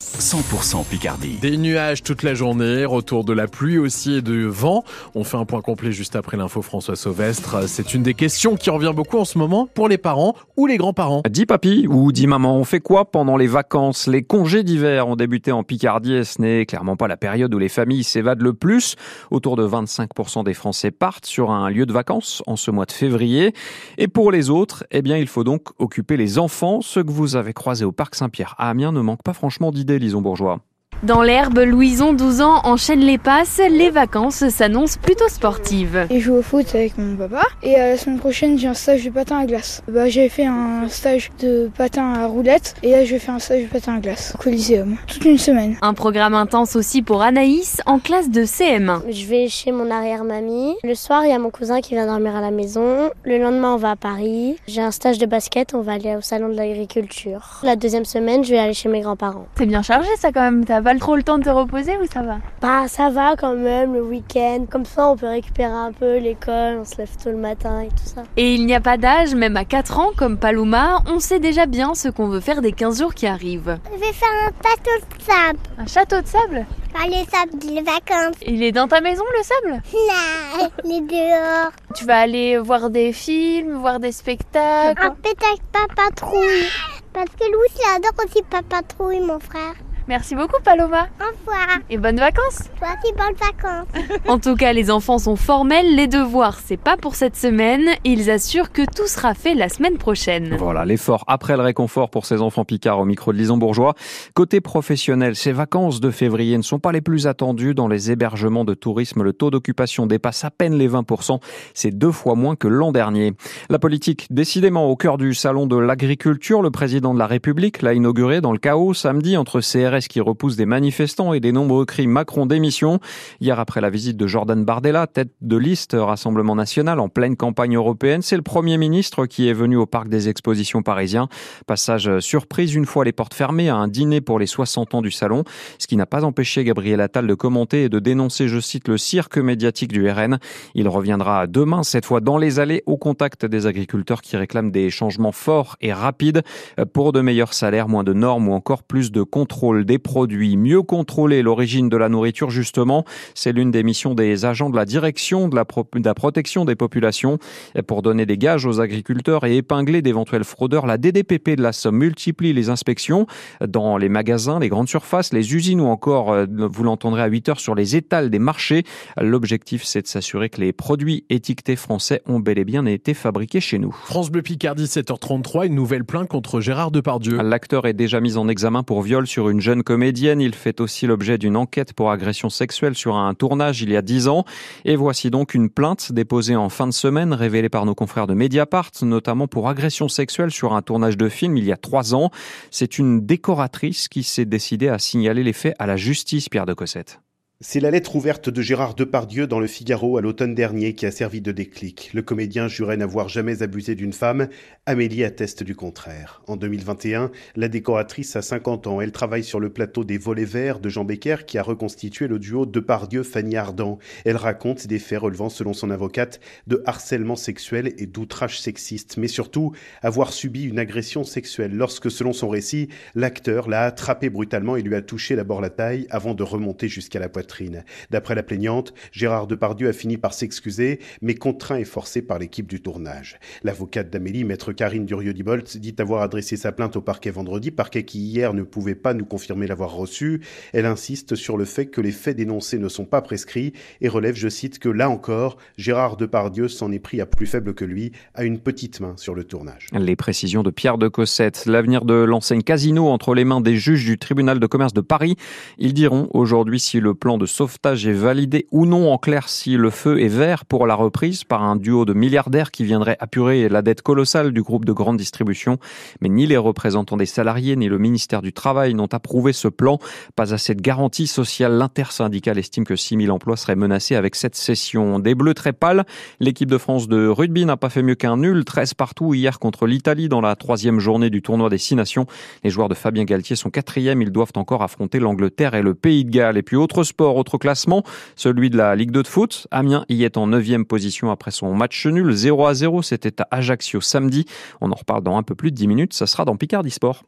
you 100% Picardie. Des nuages toute la journée, retour de la pluie aussi et de vent. On fait un point complet juste après l'info François Sauvestre. C'est une des questions qui revient beaucoup en ce moment pour les parents ou les grands-parents. Dis papy ou dis maman, on fait quoi pendant les vacances? Les congés d'hiver ont débuté en Picardie et ce n'est clairement pas la période où les familles s'évadent le plus. Autour de 25% des Français partent sur un lieu de vacances en ce mois de février. Et pour les autres, eh bien, il faut donc occuper les enfants. Ceux que vous avez croisés au Parc Saint-Pierre à Amiens ne manquent pas franchement d'idées Bourgeois. Dans l'herbe, Louison, 12 ans, enchaîne les passes. Les vacances s'annoncent plutôt sportives. Et joue au foot avec mon papa. Et euh, la semaine prochaine, j'ai un stage de patin à glace. Bah, j'ai fait un stage de patin à roulette. Et là, je vais faire un stage de patin à glace au Coliseum. Toute une semaine. Un programme intense aussi pour Anaïs en classe de CM1. Je vais chez mon arrière-mamie. Le soir, il y a mon cousin qui vient dormir à la maison. Le lendemain, on va à Paris. J'ai un stage de basket. On va aller au salon de l'agriculture. La deuxième semaine, je vais aller chez mes grands-parents. C'est bien chargé ça quand même. T'as pas trop le temps de te reposer ou ça va Bah ça va quand même le week-end. Comme ça on peut récupérer un peu l'école, on se lève tôt le matin et tout ça. Et il n'y a pas d'âge, même à 4 ans, comme Paloma, on sait déjà bien ce qu'on veut faire des 15 jours qui arrivent. Je vais faire un château de sable. Un château de sable? Pas les sables, les vacances. Il est dans ta maison le sable? Non, les dehors. Tu vas aller voir des films, voir des spectacles? Un peut-être pas patrouille. Parce que Louis, il adore aussi pas patrouille, mon frère. Merci beaucoup Paloma Au revoir. et bonnes vacances Toi aussi, bonnes vacances. En tout cas, les enfants sont formels, les devoirs, c'est pas pour cette semaine. Ils assurent que tout sera fait la semaine prochaine. Voilà, l'effort après le réconfort pour ces enfants picards au micro de Lison Bourgeois. Côté professionnel, ces vacances de février ne sont pas les plus attendues. Dans les hébergements de tourisme, le taux d'occupation dépasse à peine les 20%. C'est deux fois moins que l'an dernier. La politique, décidément au cœur du salon de l'agriculture, le président de la République l'a inauguré dans le chaos samedi entre CRS qui repousse des manifestants et des nombreux cris Macron démission. Hier, après la visite de Jordan Bardella, tête de liste Rassemblement National en pleine campagne européenne, c'est le Premier ministre qui est venu au Parc des Expositions parisien. Passage surprise une fois les portes fermées à un dîner pour les 60 ans du salon, ce qui n'a pas empêché Gabriel Attal de commenter et de dénoncer, je cite, le cirque médiatique du RN. Il reviendra demain, cette fois dans les allées, au contact des agriculteurs qui réclament des changements forts et rapides pour de meilleurs salaires, moins de normes ou encore plus de contrôle des produits. Mieux contrôler l'origine de la nourriture, justement, c'est l'une des missions des agents de la direction de la, pro de la protection des populations. Et pour donner des gages aux agriculteurs et épingler d'éventuels fraudeurs, la DDPP de la Somme multiplie les inspections dans les magasins, les grandes surfaces, les usines ou encore, euh, vous l'entendrez à 8 heures, sur les étals des marchés. L'objectif, c'est de s'assurer que les produits étiquetés français ont bel et bien été fabriqués chez nous. France Bleu Picardie, 7h33, une nouvelle plainte contre Gérard Depardieu. L'acteur est déjà mis en examen pour viol sur une jeune comédienne. Il fait aussi l'objet d'une enquête pour agression sexuelle sur un tournage il y a 10 ans. Et voici donc une plainte déposée en fin de semaine, révélée par nos confrères de Mediapart, notamment pour agression sexuelle sur un tournage de film il y a 3 ans. C'est une décoratrice qui s'est décidée à signaler les faits à la justice, Pierre de Cossette. C'est la lettre ouverte de Gérard Depardieu dans le Figaro à l'automne dernier qui a servi de déclic. Le comédien jurait n'avoir jamais abusé d'une femme. Amélie atteste du contraire. En 2021, la décoratrice a 50 ans. Elle travaille sur le plateau des Volets Verts de Jean Becker qui a reconstitué le duo Depardieu-Fanny Ardant. Elle raconte des faits relevant, selon son avocate, de harcèlement sexuel et d'outrage sexiste, mais surtout avoir subi une agression sexuelle lorsque, selon son récit, l'acteur l'a attrapé brutalement et lui a touché d'abord la taille avant de remonter jusqu'à la poitrine. D'après la plaignante, Gérard Depardieu a fini par s'excuser, mais contraint et forcé par l'équipe du tournage. L'avocate d'Amélie, maître Karine Durieux-Dibolt, dit avoir adressé sa plainte au parquet vendredi, parquet qui hier ne pouvait pas nous confirmer l'avoir reçu. Elle insiste sur le fait que les faits dénoncés ne sont pas prescrits et relève, je cite, que là encore, Gérard Depardieu s'en est pris à plus faible que lui, à une petite main sur le tournage. Les précisions de Pierre de Cossette. L'avenir de l'enseigne Casino entre les mains des juges du tribunal de commerce de Paris. Ils diront aujourd'hui si le plan de sauvetage est validé ou non. En clair, si le feu est vert pour la reprise par un duo de milliardaires qui viendrait apurer la dette colossale du groupe de grande distribution. Mais ni les représentants des salariés ni le ministère du Travail n'ont approuvé ce plan. Pas assez de garantie sociale. L'intersyndicale estime que 6000 emplois seraient menacés avec cette session. Des bleus très pâles. L'équipe de France de rugby n'a pas fait mieux qu'un nul. 13 partout hier contre l'Italie dans la troisième journée du tournoi des Six Nations. Les joueurs de Fabien Galtier sont quatrièmes. Ils doivent encore affronter l'Angleterre et le Pays de Galles. Et puis autre sport, autre classement, celui de la Ligue 2 de foot. Amiens y est en neuvième position après son match nul 0 à 0. C'était à Ajaccio samedi. On en reparle dans un peu plus de 10 minutes. Ça sera dans Picardie Sport.